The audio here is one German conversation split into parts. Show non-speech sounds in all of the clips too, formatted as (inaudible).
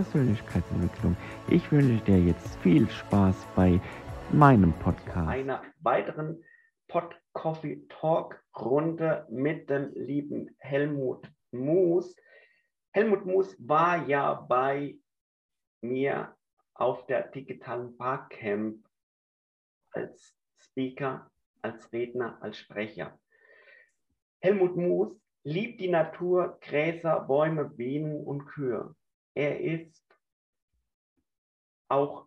Persönlichkeitsentwicklung. Ich wünsche dir jetzt viel Spaß bei meinem Podcast. Einer weiteren Pod Coffee Talk Runde mit dem lieben Helmut Moos. Helmut Moos war ja bei mir auf der digitalen Barcamp als Speaker, als Redner, als Sprecher. Helmut Moos liebt die Natur, Gräser, Bäume, Bienen und Kühe. Er ist auch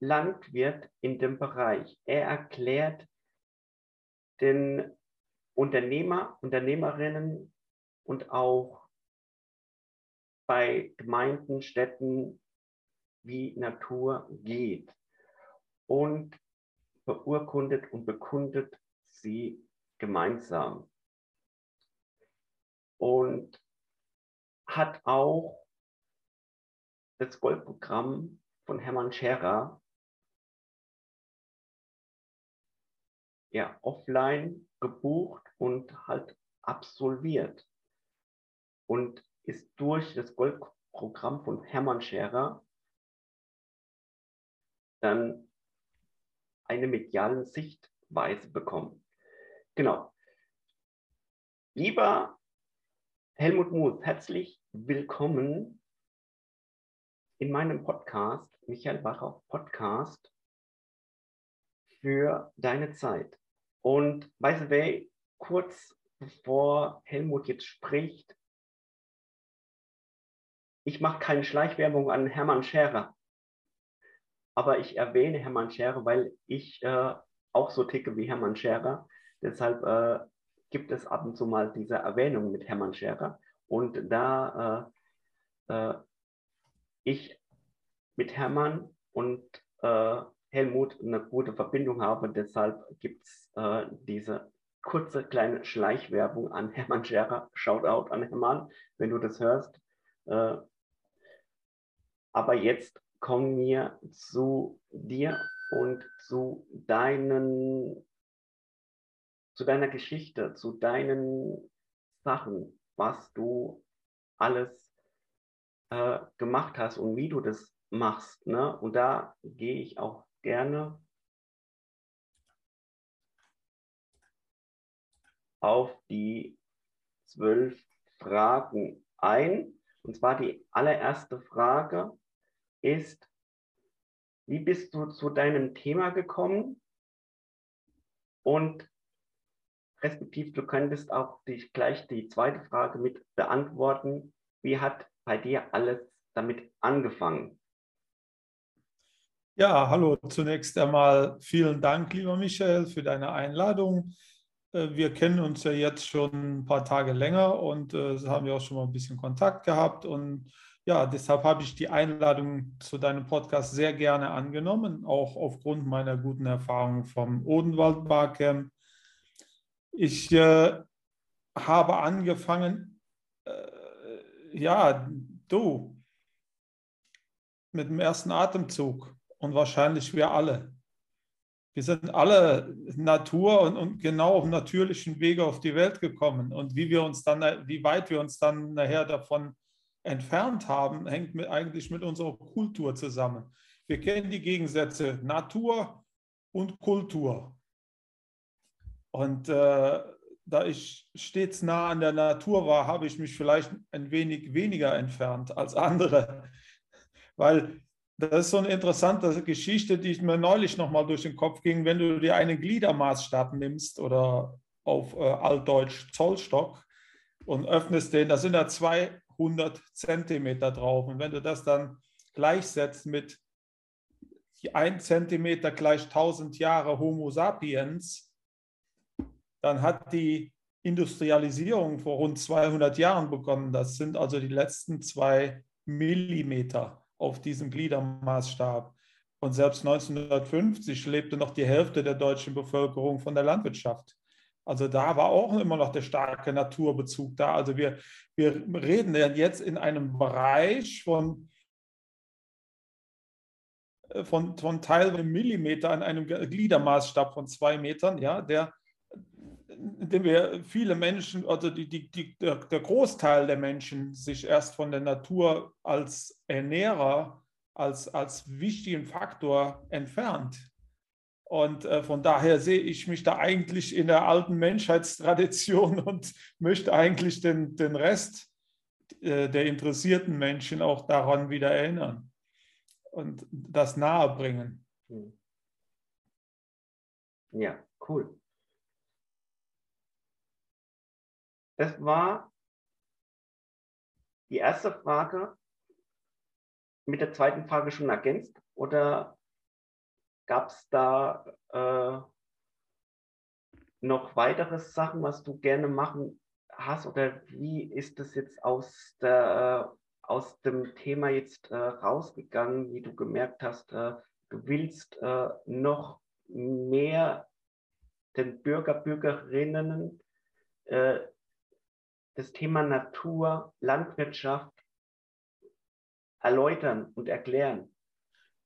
Landwirt in dem Bereich. Er erklärt den Unternehmer, Unternehmerinnen und auch bei Gemeinden, Städten, wie Natur geht und beurkundet und bekundet sie gemeinsam und hat auch das Goldprogramm von Hermann Scherer ja, offline gebucht und halt absolviert und ist durch das Goldprogramm von Hermann Scherer dann eine mediale Sichtweise bekommen. Genau. Lieber Helmut Moos, herzlich willkommen in meinem Podcast, Michael Bacher Podcast, für deine Zeit. Und by the way, kurz bevor Helmut jetzt spricht, ich mache keine Schleichwerbung an Hermann Scherer, aber ich erwähne Hermann Scherer, weil ich äh, auch so ticke wie Hermann Scherer. Deshalb äh, gibt es ab und zu mal diese Erwähnung mit Hermann Scherer. Und da äh, äh, ich mit Hermann und äh, Helmut eine gute Verbindung habe, deshalb gibt es äh, diese kurze kleine Schleichwerbung an Hermann Scherer. Shoutout an Hermann, wenn du das hörst. Äh, aber jetzt kommen wir zu dir und zu deinen zu deiner Geschichte, zu deinen Sachen, was du alles äh, gemacht hast und wie du das machst. Ne? Und da gehe ich auch gerne auf die zwölf Fragen ein. Und zwar die allererste Frage ist, wie bist du zu deinem Thema gekommen? Und respektive du könntest auch dich gleich die zweite Frage mit beantworten. Wie hat bei dir alles damit angefangen? Ja, hallo. Zunächst einmal vielen Dank, lieber Michael, für deine Einladung. Äh, wir kennen uns ja jetzt schon ein paar Tage länger und äh, haben ja auch schon mal ein bisschen Kontakt gehabt. Und ja, deshalb habe ich die Einladung zu deinem Podcast sehr gerne angenommen, auch aufgrund meiner guten Erfahrungen vom Odenwald Barcamp ich äh, habe angefangen, ja, du, mit dem ersten Atemzug und wahrscheinlich wir alle. Wir sind alle Natur und, und, genau auf natürlichen Wege auf die Welt gekommen. Und wie wir uns dann, wie weit wir uns dann nachher davon entfernt haben, hängt mit, eigentlich mit unserer Kultur zusammen. Wir kennen die Gegensätze Natur und Kultur. Und äh, da ich stets nah an der Natur war, habe ich mich vielleicht ein wenig weniger entfernt als andere. Weil das ist so eine interessante Geschichte, die mir neulich nochmal durch den Kopf ging. Wenn du dir einen Gliedermaßstab nimmst oder auf äh, Altdeutsch Zollstock und öffnest den, da sind da 200 Zentimeter drauf. Und wenn du das dann gleichsetzt mit 1 Zentimeter gleich 1000 Jahre Homo sapiens, dann hat die Industrialisierung vor rund 200 Jahren begonnen. Das sind also die letzten zwei Millimeter auf diesem Gliedermaßstab. Und selbst 1950 lebte noch die Hälfte der deutschen Bevölkerung von der Landwirtschaft. Also da war auch immer noch der starke Naturbezug da. Also wir, wir reden jetzt in einem Bereich von, von, von teilweise Millimeter an einem Gliedermaßstab von zwei Metern, ja, der indem wir viele Menschen, also die, die, die, der, der Großteil der Menschen sich erst von der Natur als Ernährer, als, als wichtigen Faktor entfernt. Und äh, von daher sehe ich mich da eigentlich in der alten Menschheitstradition (laughs) und möchte eigentlich den, den Rest äh, der interessierten Menschen auch daran wieder erinnern und das nahebringen. Hm. Ja, cool. Das war die erste Frage mit der zweiten Frage schon ergänzt oder Gab es da äh, noch weitere Sachen, was du gerne machen hast? Oder wie ist das jetzt aus, der, äh, aus dem Thema jetzt äh, rausgegangen, wie du gemerkt hast, äh, du willst äh, noch mehr den Bürger, Bürgerinnen äh, das Thema Natur, Landwirtschaft erläutern und erklären?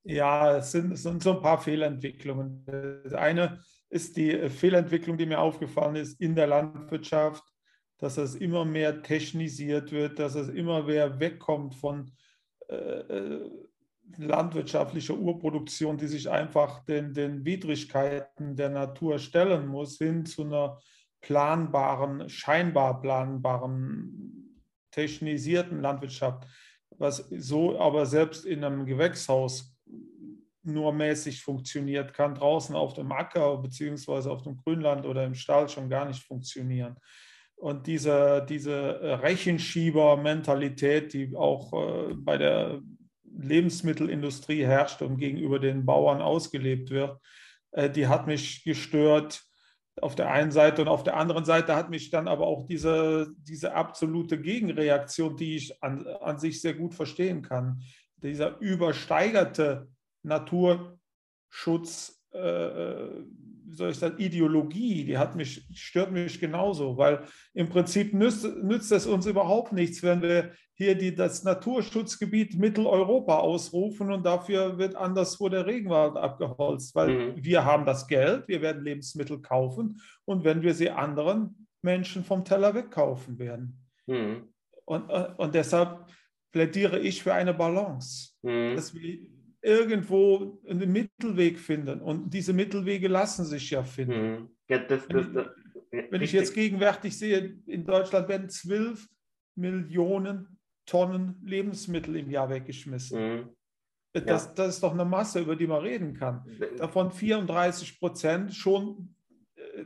Ja, es sind, es sind so ein paar Fehlentwicklungen. Das eine ist die Fehlentwicklung, die mir aufgefallen ist in der Landwirtschaft, dass es immer mehr technisiert wird, dass es immer mehr wegkommt von äh, äh landwirtschaftlicher Urproduktion, die sich einfach den, den Widrigkeiten der Natur stellen muss, hin zu einer planbaren, scheinbar planbaren, technisierten Landwirtschaft, was so aber selbst in einem Gewächshaus nur mäßig funktioniert, kann draußen auf dem Acker beziehungsweise auf dem Grünland oder im Stall schon gar nicht funktionieren. Und diese, diese Rechenschieber-Mentalität, die auch äh, bei der Lebensmittelindustrie herrscht und gegenüber den Bauern ausgelebt wird, äh, die hat mich gestört auf der einen Seite und auf der anderen Seite hat mich dann aber auch diese, diese absolute Gegenreaktion, die ich an, an sich sehr gut verstehen kann, dieser übersteigerte Naturschutz, äh, äh, wie soll ich sagen, Ideologie, die hat mich, stört mich genauso, weil im Prinzip nützt, nützt es uns überhaupt nichts, wenn wir hier die, das Naturschutzgebiet Mitteleuropa ausrufen und dafür wird anderswo der Regenwald abgeholzt, weil mhm. wir haben das Geld, wir werden Lebensmittel kaufen und wenn wir sie anderen Menschen vom Teller wegkaufen werden. Mhm. Und, äh, und deshalb plädiere ich für eine Balance, mhm. dass wir irgendwo einen Mittelweg finden. Und diese Mittelwege lassen sich ja finden. Mhm. Ja, das, das, das, wenn ich jetzt gegenwärtig sehe, in Deutschland werden 12 Millionen Tonnen Lebensmittel im Jahr weggeschmissen. Mhm. Das, ja. das ist doch eine Masse, über die man reden kann. Davon 34 Prozent, schon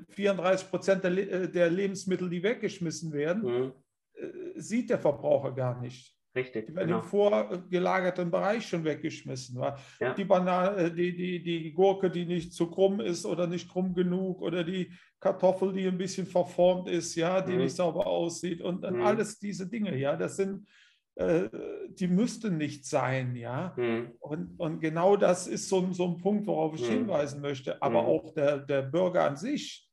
34 äh, Prozent der, äh, der, Lebensmittel, die weggeschmissen werden, mhm. Äh, sieht der Verbraucher gar nicht. Richtig. Die werden genau. im vorgelagerten Bereich schon weggeschmissen. Ja. Die, Banane, äh, die, die, die Gurke, die nicht zu krumm ist oder nicht krumm genug oder die Kartoffel, die ein bisschen verformt ist, ja, die mhm. nicht sauber aussieht und mhm. alles diese Dinge, ja, das sind, äh, die müssten nicht sein, ja. Mhm. Und, und genau das ist so, so ein Punkt, worauf ich mhm. hinweisen möchte. Aber mhm. auch der, der Bürger an sich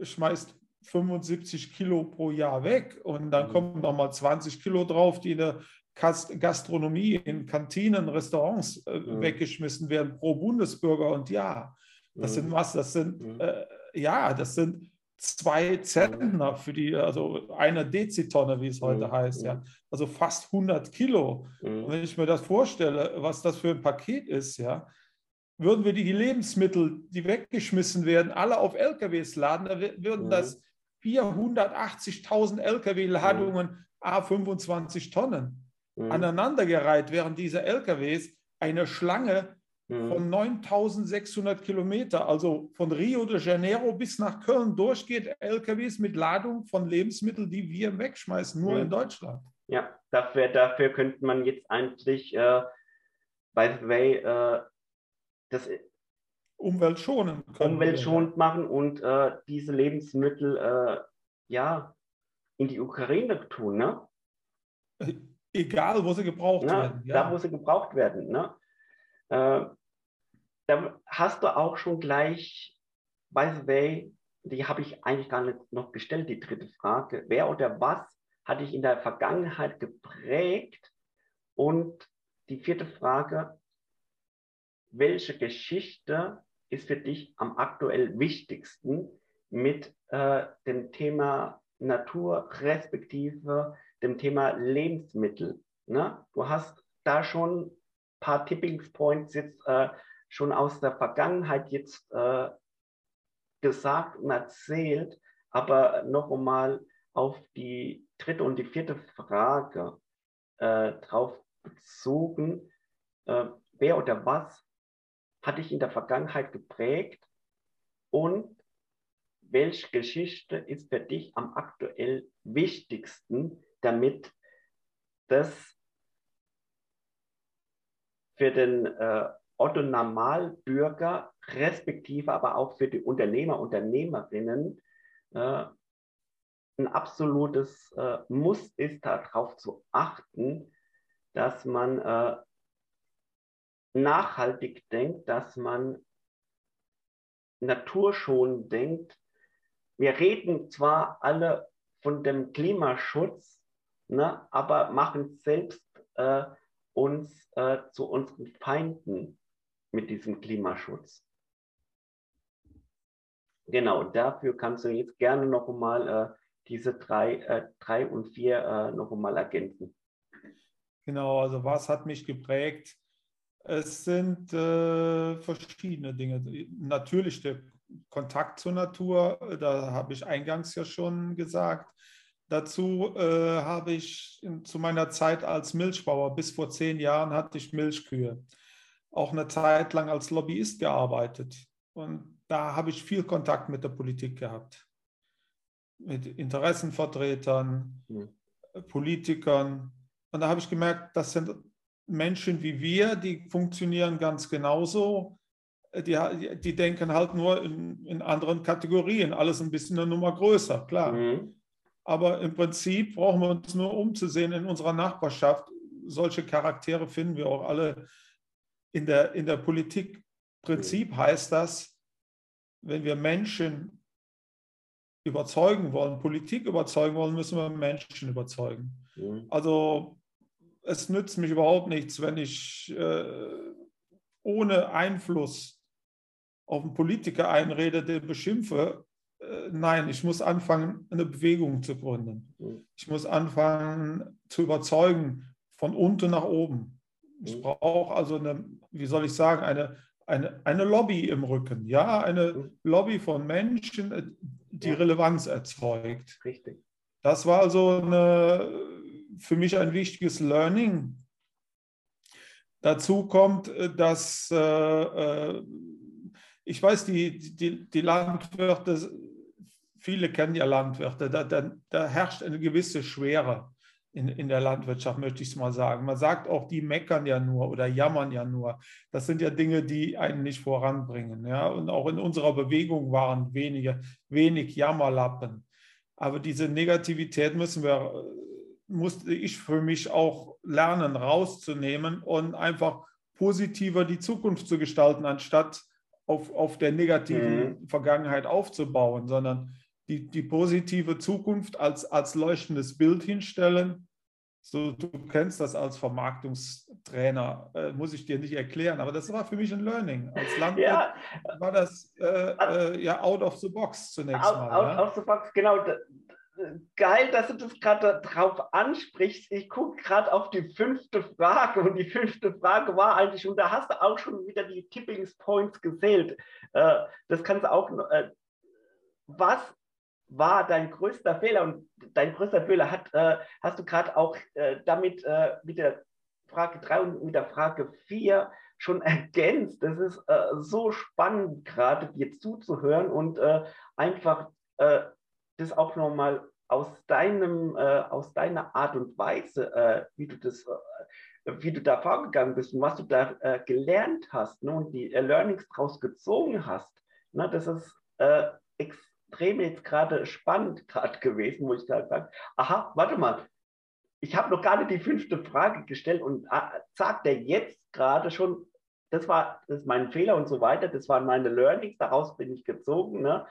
schmeißt 75 Kilo pro Jahr weg und dann mhm. kommen noch mal 20 Kilo drauf, die in der Gastronomie, in Kantinen, Restaurants äh, mhm. weggeschmissen werden pro Bundesbürger und Jahr. Das mhm. sind was? Das sind mhm. äh, ja, das sind zwei Zentner für die, also eine Dezitonne, wie es heute mhm. heißt, ja. Also fast 100 Kilo. Und wenn ich mir das vorstelle, was das für ein Paket ist, ja, würden wir die Lebensmittel, die weggeschmissen werden, alle auf LKWs laden, dann würden das 480.000 Lkw-Ladungen mhm. A25 Tonnen mhm. aneinandergereiht, während diese Lkws eine Schlange mhm. von 9600 Kilometer, also von Rio de Janeiro bis nach Köln durchgeht, LKWs mit Ladung von Lebensmitteln, die wir wegschmeißen, nur mhm. in Deutschland. Ja, dafür, dafür könnte man jetzt eigentlich, äh, by the way, äh, das umweltschonend. Umweltschonend machen und äh, diese Lebensmittel äh, ja in die Ukraine tun, ne? Egal, wo sie gebraucht ne? werden. Ja. Da, wo sie gebraucht werden, ne? Äh, da hast du auch schon gleich, by the way, die habe ich eigentlich gar nicht noch gestellt, die dritte Frage. Wer oder was hat dich in der Vergangenheit geprägt? Und die vierte Frage, welche Geschichte ist für dich am aktuell wichtigsten, mit äh, dem Thema Natur respektive dem Thema Lebensmittel. Ne? Du hast da schon ein paar Tipping Points jetzt äh, schon aus der Vergangenheit jetzt äh, gesagt und erzählt, aber noch einmal auf die dritte und die vierte Frage äh, drauf bezogen. Äh, wer oder was hat dich in der Vergangenheit geprägt. Und welche Geschichte ist für dich am aktuell wichtigsten, damit das für den äh, Otto Normalbürger, respektive aber auch für die Unternehmer, Unternehmerinnen äh, ein absolutes äh, Muss ist, darauf zu achten, dass man äh, nachhaltig denkt, dass man naturschonend denkt. Wir reden zwar alle von dem Klimaschutz, ne, aber machen selbst äh, uns äh, zu unseren Feinden mit diesem Klimaschutz. Genau, dafür kannst du jetzt gerne noch einmal äh, diese drei, äh, drei und vier äh, noch einmal ergänzen. Genau, also was hat mich geprägt? Es sind äh, verschiedene Dinge. Natürlich der Kontakt zur Natur, da habe ich eingangs ja schon gesagt. Dazu äh, habe ich in, zu meiner Zeit als Milchbauer, bis vor zehn Jahren hatte ich Milchkühe, auch eine Zeit lang als Lobbyist gearbeitet. Und da habe ich viel Kontakt mit der Politik gehabt, mit Interessenvertretern, mhm. Politikern. Und da habe ich gemerkt, das sind Menschen wie wir, die funktionieren ganz genauso. Die, die denken halt nur in, in anderen Kategorien, alles ein bisschen eine Nummer größer, klar. Mhm. Aber im Prinzip brauchen wir uns nur umzusehen in unserer Nachbarschaft. Solche Charaktere finden wir auch alle in der, in der Politik. Prinzip mhm. heißt das, wenn wir Menschen überzeugen wollen, Politik überzeugen wollen, müssen wir Menschen überzeugen. Mhm. Also es nützt mich überhaupt nichts, wenn ich äh, ohne Einfluss auf einen Politiker einrede, den beschimpfe. Äh, nein, ich muss anfangen, eine Bewegung zu gründen. Mhm. Ich muss anfangen zu überzeugen, von unten nach oben. Ich mhm. brauche also eine, wie soll ich sagen, eine, eine, eine Lobby im Rücken. Ja, eine mhm. Lobby von Menschen, äh, die. Relevanz erzeugt. Richtig. Das war also eine für mich ein wichtiges Learning. Dazu kommt, äh, dass äh, äh, ich weiß, die, die, die Landwirte, viele kennen ja Landwirte, da, da, da herrscht eine gewisse Schwere in, in der Landwirtschaft, möchte ich es mal sagen. Man sagt auch, die meckern ja nur oder jammern ja nur. Das sind ja Dinge, die einen nicht voranbringen. Ja? Und auch in unserer Bewegung waren wenige, wenig Jammerlappen. Aber diese Negativität müssen wir musste ich für mich auch lernen, rauszunehmen und einfach positiver die Zukunft zu gestalten, anstatt auf, auf der negativen mhm. Vergangenheit aufzubauen, sondern die, die positive Zukunft als, als leuchtendes Bild hinstellen. So, du kennst das als Vermarktungstrainer, äh, muss ich dir nicht erklären, aber das war für mich ein Learning. Als (laughs) Landwirt ja. war das äh, äh, ja out of the box zunächst out, mal. Out ja? of the box, genau geil, dass du das gerade drauf ansprichst. Ich gucke gerade auf die fünfte Frage und die fünfte Frage war eigentlich, und da hast du auch schon wieder die Tipping Points gezählt. Äh, das kannst du auch, äh, was war dein größter Fehler? Und dein größter Fehler hat, äh, hast du gerade auch damit mit der Frage 3 und mit der Frage 4 schon ergänzt. Das ist so spannend, gerade dir zuzuhören und einfach das auch nochmal aus deinem, äh, aus deiner Art und Weise, äh, wie du das, äh, wie du da vorgegangen bist und was du da äh, gelernt hast ne, und die äh, Learnings daraus gezogen hast, ne, das ist äh, extrem jetzt gerade spannend (laughs) gerade gewesen, wo ich halt sage, aha, warte mal, ich habe noch gar nicht die fünfte Frage gestellt und sagt der jetzt gerade schon, das war das ist mein Fehler und so weiter, das waren meine Learnings, daraus bin ich gezogen, ne?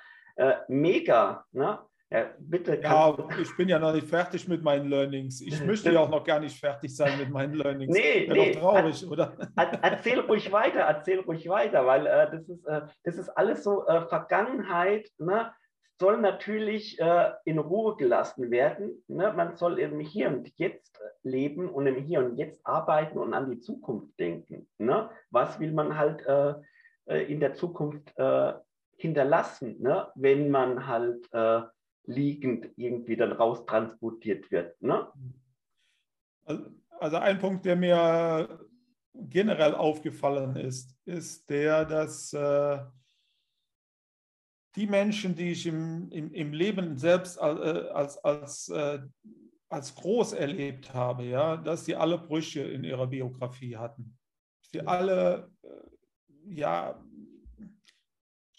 mega, ne? Ja, bitte. Ja, ich bin ja noch nicht fertig mit meinen Learnings. Ich möchte ja auch noch gar nicht fertig sein mit meinen Learnings. Nee, Wäre nee. doch traurig, oder? Erzähl ruhig weiter, erzähl ruhig weiter, weil äh, das, ist, äh, das ist alles so äh, Vergangenheit. Ne? soll natürlich äh, in Ruhe gelassen werden. Ne? Man soll im Hier und Jetzt leben und im Hier und Jetzt arbeiten und an die Zukunft denken. Ne? Was will man halt äh, äh in der Zukunft hinterlassen, ne? wenn man halt liegend irgendwie dann raustransportiert wird? Ne? Also ein Punkt, der mir generell aufgefallen ist, ist der, dass äh, die Menschen, die ich im, im, im Leben selbst als, äh, als, als, äh, als groß erlebt habe, ja, dass sie alle Brüche in ihrer Biografie hatten. Sie alle äh, ja,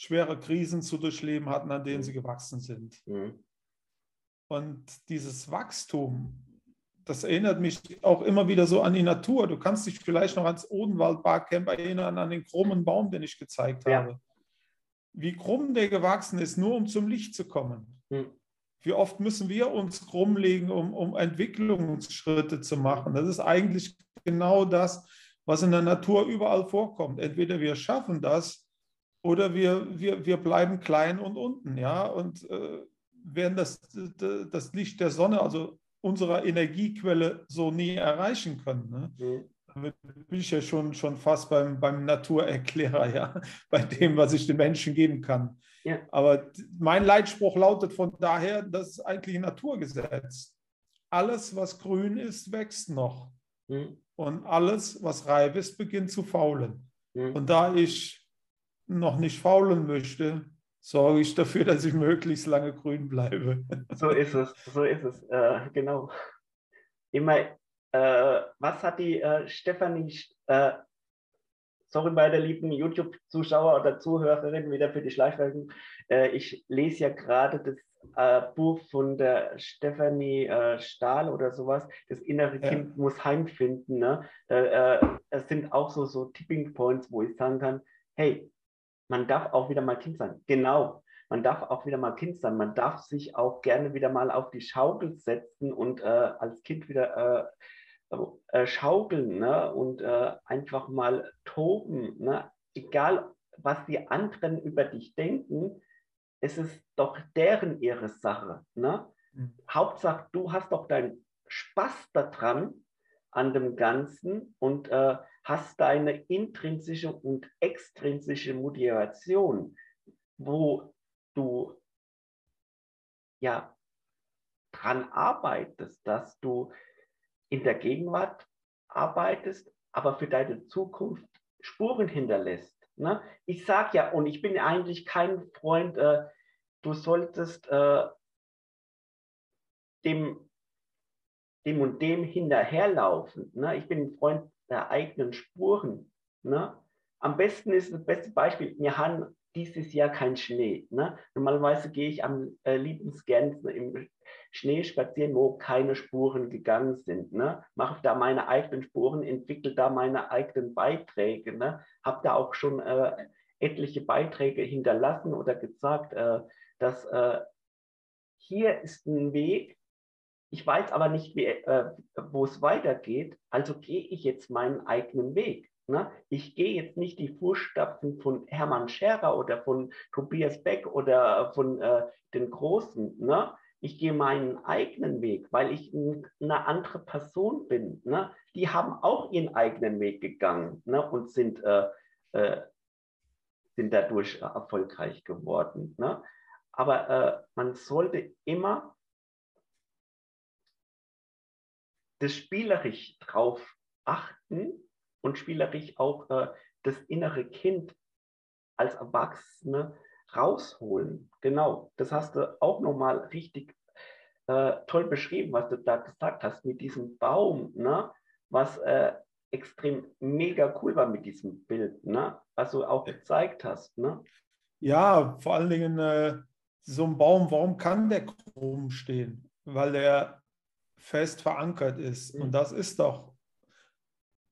schwere Krisen zu durchleben hatten, an denen sie gewachsen sind. Mhm. Und dieses Wachstum, das erinnert mich auch immer wieder so an die Natur. Du kannst dich vielleicht noch ans Odenwald Barcamp erinnern, an den krummen Baum, den ich gezeigt ja. habe wie krumm der gewachsen ist, nur um zum Licht zu kommen. Hm. Wie oft müssen wir uns krumm legen, um, um Entwicklungsschritte zu machen? Das ist eigentlich genau das, was in der Natur überall vorkommt. Entweder wir schaffen das oder wir, wir, wir bleiben klein und unten, ja, und äh, werden das, das Licht der Sonne, also unserer Energiequelle, so nie erreichen können. Ne? Mhm bin ich ja schon, schon fast beim, beim Naturerklärer, ja, (laughs) bei dem, was ich den Menschen geben kann. Ja. Aber mein Leitspruch lautet von daher, das ist eigentlich ein Naturgesetz. Alles, was grün ist, wächst noch. Mhm. Und alles, was reif ist, beginnt zu faulen. Mhm. Und da ich noch nicht faulen möchte, sorge ich dafür, dass ich möglichst lange grün bleibe. So ist es, so ist es, äh, genau. Immer äh, was hat die äh, Stefanie, äh, sorry bei der lieben YouTube-Zuschauer oder Zuhörerin wieder für die Schleichwerbung, äh, ich lese ja gerade das äh, Buch von der Stefanie Stahl oder sowas, das innere ja. Kind muss heimfinden. Ne? es sind auch so, so Tipping Points, wo ich sagen kann, hey, man darf auch wieder mal Kind sein. Genau, man darf auch wieder mal Kind sein. Man darf sich auch gerne wieder mal auf die Schaukel setzen und äh, als Kind wieder äh, äh, schaukeln ne? und äh, einfach mal toben. Ne? Egal, was die anderen über dich denken, es ist doch deren ihre Sache. Ne? Mhm. Hauptsache, du hast doch deinen Spaß daran, an dem Ganzen und äh, hast deine intrinsische und extrinsische Motivation, wo du ja dran arbeitest, dass du in der Gegenwart arbeitest, aber für deine Zukunft Spuren hinterlässt. Ne? Ich sage ja, und ich bin eigentlich kein Freund, äh, du solltest äh, dem, dem und dem hinterherlaufen. Ne? Ich bin ein Freund der eigenen Spuren. Ne? Am besten ist das beste Beispiel, wir haben dieses Jahr kein Schnee. Ne? Normalerweise gehe ich am äh, liebensgernsten im Schnee spazieren, wo keine Spuren gegangen sind. Ne? Mache da meine eigenen Spuren, entwickle da meine eigenen Beiträge. Ne? Habe da auch schon äh, etliche Beiträge hinterlassen oder gesagt, äh, dass äh, hier ist ein Weg, ich weiß aber nicht, äh, wo es weitergeht, also gehe ich jetzt meinen eigenen Weg. Ne? Ich gehe jetzt nicht die Fußstapfen von Hermann Scherer oder von Tobias Beck oder von äh, den Großen. Ne? Ich gehe meinen eigenen Weg, weil ich eine andere Person bin. Ne? Die haben auch ihren eigenen Weg gegangen ne? und sind, äh, äh, sind dadurch erfolgreich geworden. Ne? Aber äh, man sollte immer das spielerisch drauf achten, und spielerisch auch äh, das innere Kind als Erwachsene rausholen. Genau, das hast du auch nochmal richtig äh, toll beschrieben, was du da gesagt hast mit diesem Baum, ne? was äh, extrem mega cool war mit diesem Bild, ne? was du auch gezeigt hast. Ne? Ja, vor allen Dingen äh, so ein Baum, warum kann der krumm stehen? Weil der fest verankert ist. Mhm. Und das ist doch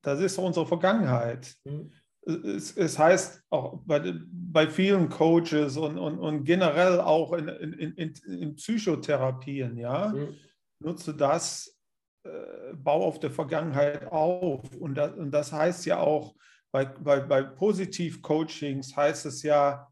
das ist unsere Vergangenheit. Mhm. Es, es, heißt auch bei, bei vielen Coaches und, und, und generell auch in, in, in, in Psychotherapien, ja, mhm. nutze das, äh, bau auf der Vergangenheit auf. Und das, und das heißt ja auch, bei, bei, bei Positiv-Coachings heißt es ja,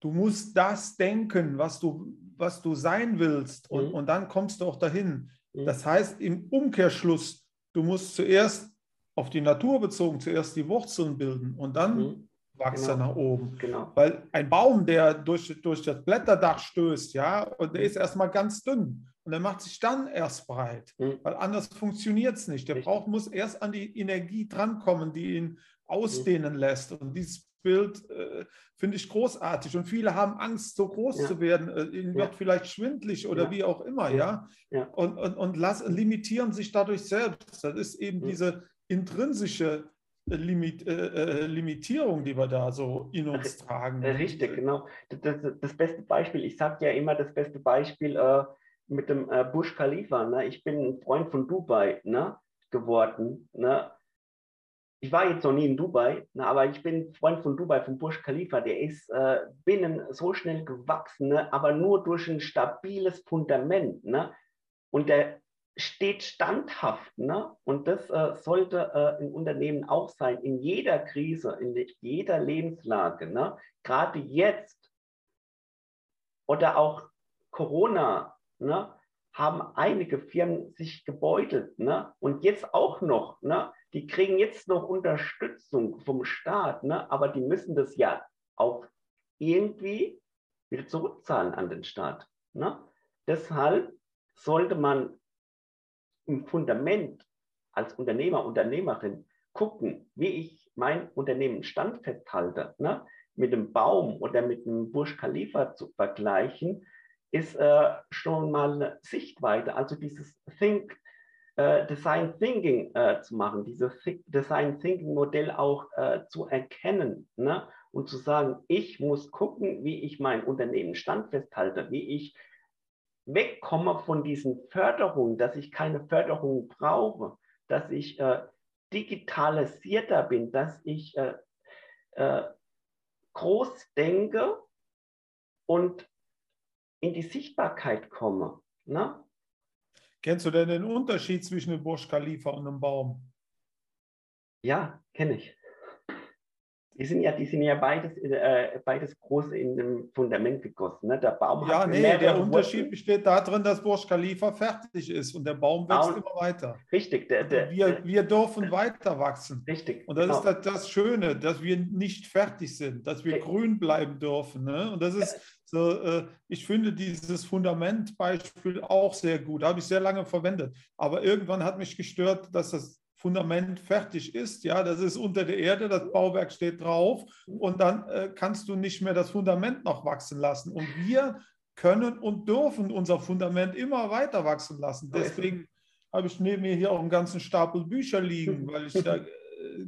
du musst das denken, was du, was du sein willst und, Mhm. und dann kommst du auch dahin. Mhm. Das heißt im Umkehrschluss, du musst zuerst auf die Natur bezogen, zuerst die Wurzeln bilden und dann Mhm. wächst er Genau. nach oben. Genau. Weil ein Baum, der durch, durch das Blätterdach stößt, ja, und der Mhm. ist erstmal ganz dünn und der macht sich dann erst breit, Mhm. weil anders funktioniert es nicht. Der Richtig. braucht, muss erst an die Energie drankommen, die ihn Mhm. ausdehnen lässt. Und dieses Bild äh, finde ich großartig. Und viele haben Angst, so groß Ja. zu werden. Äh, ihnen Ja. wird vielleicht schwindlig oder Ja. wie auch immer, Ja. Und, und, und lassen, limitieren sich dadurch selbst. Das ist eben diese intrinsische äh, Limit, äh, äh, Limitierung, die wir da so in uns tragen. Äh, Richtig, genau. Das, das, beste Beispiel, ich sage ja immer das beste Beispiel äh, mit dem äh, Burj Khalifa. Ne? Ich bin ein Freund von Dubai ne? geworden. Ne? Ich war jetzt noch nie in Dubai, ne? aber ich bin Freund von Dubai, von Burj Khalifa. Der ist äh, binnen so schnell gewachsen, ne? aber nur durch ein stabiles Fundament. Ne? Und der steht standhaft. Ne? Und das äh, sollte äh, Unternehmen auch sein, in jeder Krise, in jeder Lebenslage. Ne? Gerade jetzt oder auch Corona, ne? haben einige Firmen sich gebeutelt. Ne? Und jetzt auch noch. Ne? Die kriegen jetzt noch Unterstützung vom Staat, ne? aber die müssen das ja auch irgendwie wieder zurückzahlen an den Staat. Ne? Deshalb sollte man im Fundament als Unternehmer, Unternehmerin gucken, wie ich mein Unternehmen standfest halte, ne? mit dem Baum oder mit dem Burj Khalifa zu vergleichen, ist äh, schon mal eine Sichtweite, also dieses Think, äh, Design Thinking äh, zu machen, dieses Design Thinking Modell auch äh, zu erkennen ne? und zu sagen, ich muss gucken, wie ich mein Unternehmen standfest halte, wie ich wegkomme von diesen Förderungen, dass ich keine Förderung brauche, dass ich äh, digitalisierter bin, dass ich äh, äh, groß denke und in die Sichtbarkeit komme. Ne? Kennst du denn den Unterschied zwischen dem Burj Khalifa und einem Baum? Ja, kenne ich. Die sind ja, die sind ja beides, äh, beides groß in dem Fundament gegossen. Ne? Der Baum Ja, hat nee, der Unterschied Wurzeln. besteht darin, dass Burj Khalifa fertig ist und der Baum wächst Au- immer weiter. Richtig, der, der, Wir, wir dürfen weiter wachsen. richtig. Und das genau. ist das, das Schöne, dass wir nicht fertig sind, dass wir Ja. grün bleiben dürfen. Ne? Und das ist so, äh, ich finde dieses Fundamentbeispiel auch sehr gut, habe ich sehr lange verwendet. Aber irgendwann hat mich gestört, dass das Fundament fertig ist. Ja, das ist unter der Erde, das Bauwerk steht drauf und dann äh, kannst du nicht mehr das Fundament noch wachsen lassen. Und wir können und dürfen unser Fundament immer weiter wachsen lassen. Deswegen habe ich neben mir hier auch einen ganzen Stapel Bücher liegen, weil ich da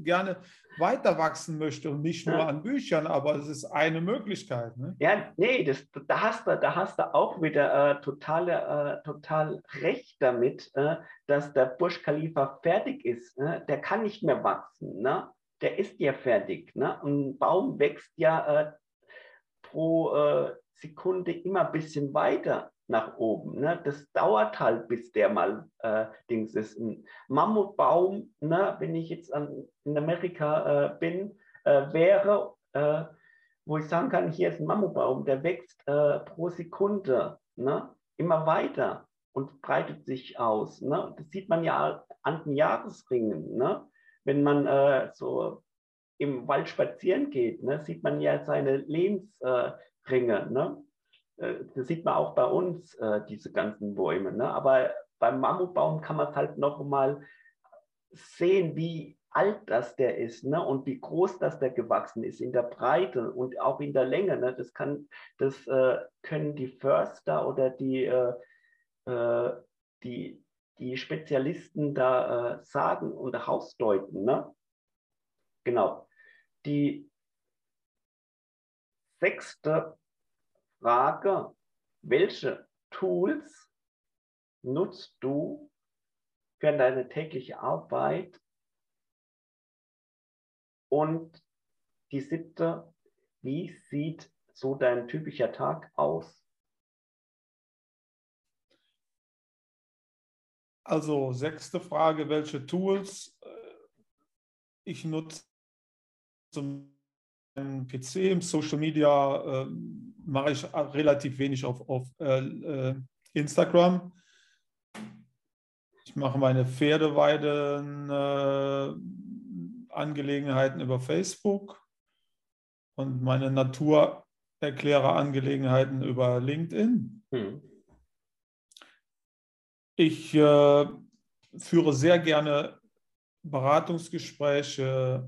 gerne weiter wachsen möchte und nicht nur Ja. an Büchern, aber es ist eine Möglichkeit. Ne? Ja, nee, das, da, hast du, da hast du auch wieder äh, totale, äh, total recht damit, äh, dass der Burj Khalifa fertig ist. Ne? Der kann nicht mehr wachsen. Ne? Der ist ja fertig. Ne? Ein Baum wächst ja äh, pro äh, Sekunde immer ein bisschen weiter nach oben. Ne? Das dauert halt, bis der mal äh, Dings ist. Ein Mammutbaum, ne? wenn ich jetzt an, in Amerika äh, bin, äh, wäre, äh, wo ich sagen kann, hier ist ein Mammutbaum, der wächst äh, pro Sekunde ne? immer weiter und breitet sich aus. Ne? Das sieht man ja an den Jahresringen. Ne? Wenn man äh, so im Wald spazieren geht, ne? sieht man ja seine Lebensringe. Äh, ne? Äh, das sieht man auch bei uns, äh, diese ganzen Bäume. Ne? Aber beim Mammutbaum kann man es halt noch mal sehen, wie alt das der ist ne? und wie groß das der gewachsen ist in der Breite und auch in der Länge. Ne? Das, kann, das äh, können die Förster oder die, äh, äh, die, die Spezialisten da äh, sagen und hausdeuten. Ne? Genau. Die sechste Frage, welche Tools nutzt du für deine tägliche Arbeit? Und die siebte, wie sieht so dein typischer Tag aus? Also sechste Frage, welche Tools äh, ich nutze, um PC, im Social Media äh, mache ich relativ wenig auf, auf äh, äh Instagram. Ich mache meine Pferdeweiden-Angelegenheiten äh, über Facebook und meine Naturerklärer-Angelegenheiten über LinkedIn. Hm. Ich äh, führe sehr gerne Beratungsgespräche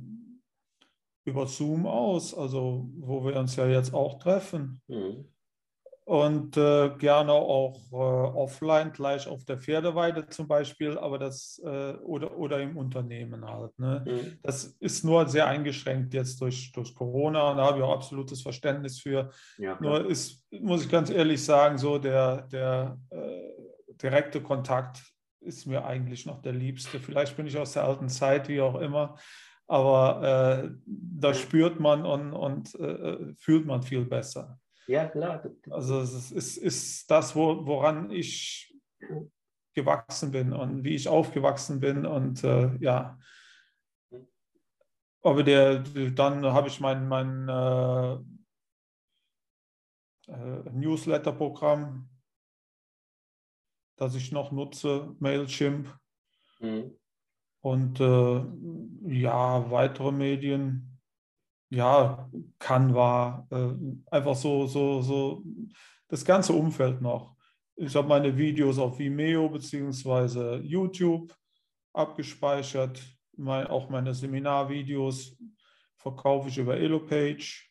über Zoom aus, also wo wir uns ja jetzt auch treffen. Mhm. Und äh, gerne auch äh, offline, gleich auf der Pferdeweide zum Beispiel, aber das äh, oder, oder im Unternehmen halt. Ne? Mhm. Das ist nur sehr eingeschränkt jetzt durch, durch Corona und da habe ich auch absolutes Verständnis für. Ja, nur ist, muss ich ganz ehrlich sagen, so der, der äh, direkte Kontakt ist mir eigentlich noch der liebste. Vielleicht bin ich aus der alten Zeit, wie auch immer aber äh, das spürt man und, und äh, fühlt man viel besser. Ja, klar. Also es ist, ist das, wo, woran ich gewachsen bin und wie ich aufgewachsen bin und äh, ja. Aber der, dann habe ich mein, mein äh, äh, Newsletter-Programm, das ich noch nutze, Mailchimp. Mhm. Und äh, ja, weitere Medien, ja, Canva, äh, einfach so, so, so das ganze Umfeld noch. Ich habe meine Videos auf Vimeo bzw. YouTube abgespeichert. Mein, auch meine Seminarvideos verkaufe ich über Elopage.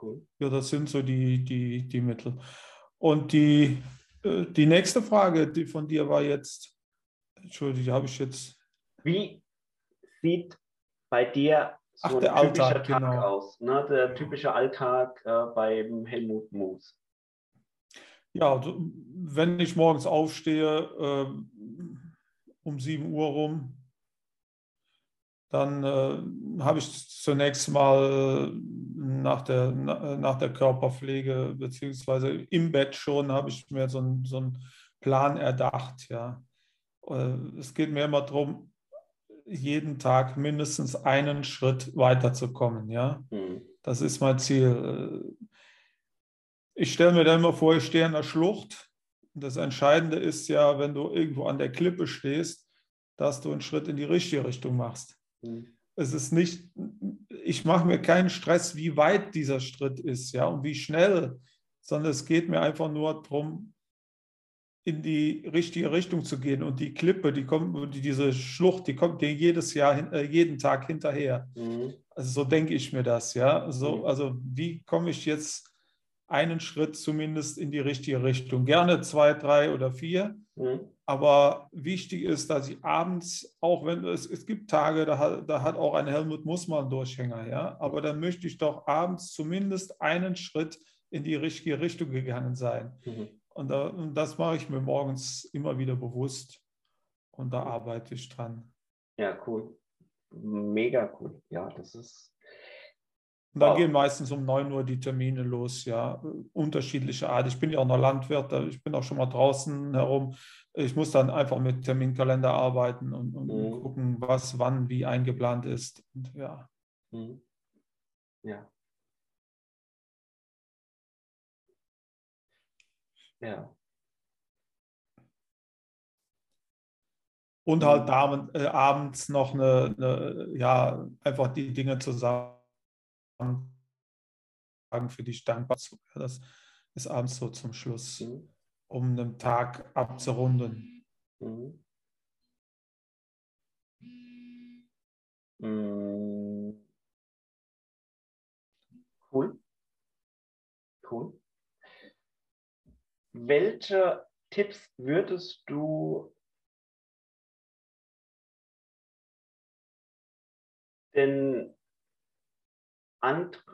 Cool. Ja, das sind so die, die, die Mittel. Und die, äh, die nächste Frage, die von dir war jetzt, Entschuldigung, die habe ich jetzt wie sieht bei dir so Ach, ein typischer Alltag, Tag genau. aus? Ne? Der typische Alltag äh, beim Helmut Moos. Ja, wenn ich morgens aufstehe, äh, um 7 Uhr rum, dann äh, habe ich zunächst mal nach der, nach der Körperpflege, beziehungsweise im Bett schon, habe ich mir so, ein, so einen Plan erdacht. Ja. Äh, es geht mir immer darum, jeden Tag mindestens einen Schritt weiterzukommen. Ja? Mhm. Das ist mein Ziel. Ich stelle mir dann immer vor, ich stehe an der Schlucht. Das Entscheidende ist ja, wenn du irgendwo an der Klippe stehst, dass du einen Schritt in die richtige Richtung machst. Mhm. Es ist nicht, ich mache mir keinen Stress, wie weit dieser Schritt ist, ja, und wie schnell, sondern es geht mir einfach nur darum, in die richtige Richtung zu gehen. Und die Klippe, die kommt, diese Schlucht, die kommt dir jedes Jahr, äh, jeden Tag hinterher. Mhm. Also so denke ich mir das, ja. So, mhm. Also wie komme ich jetzt einen Schritt zumindest in die richtige Richtung? Gerne zwei, drei oder vier. Mhm. Aber wichtig ist, dass ich abends, auch wenn es, es gibt Tage, da hat, da hat auch ein Helmut Mussmann einen Durchhänger, ja. Aber dann möchte ich doch abends zumindest einen Schritt in die richtige Richtung gegangen sein. Mhm. Und, da, und das mache ich mir morgens immer wieder bewusst und da arbeite ich dran. Ja, cool. Mega cool. Ja, das ist. Und dann wow. gehen meistens um 9 Uhr die Termine los, ja, unterschiedliche Art. Ich bin ja auch noch Landwirt, ich bin auch schon mal draußen herum. Ich muss dann einfach mit Terminkalender arbeiten und, und mhm. gucken, was wann wie eingeplant ist. Und, ja. Mhm. Ja. Ja. Und halt mhm. äh, abends noch eine, eine, ja, einfach die Dinge zusammen für die dankbar zu. Das ist abends so zum Schluss, mhm. um den Tag abzurunden. Mhm. mhm. Cool. Cool. Welche Tipps würdest du denn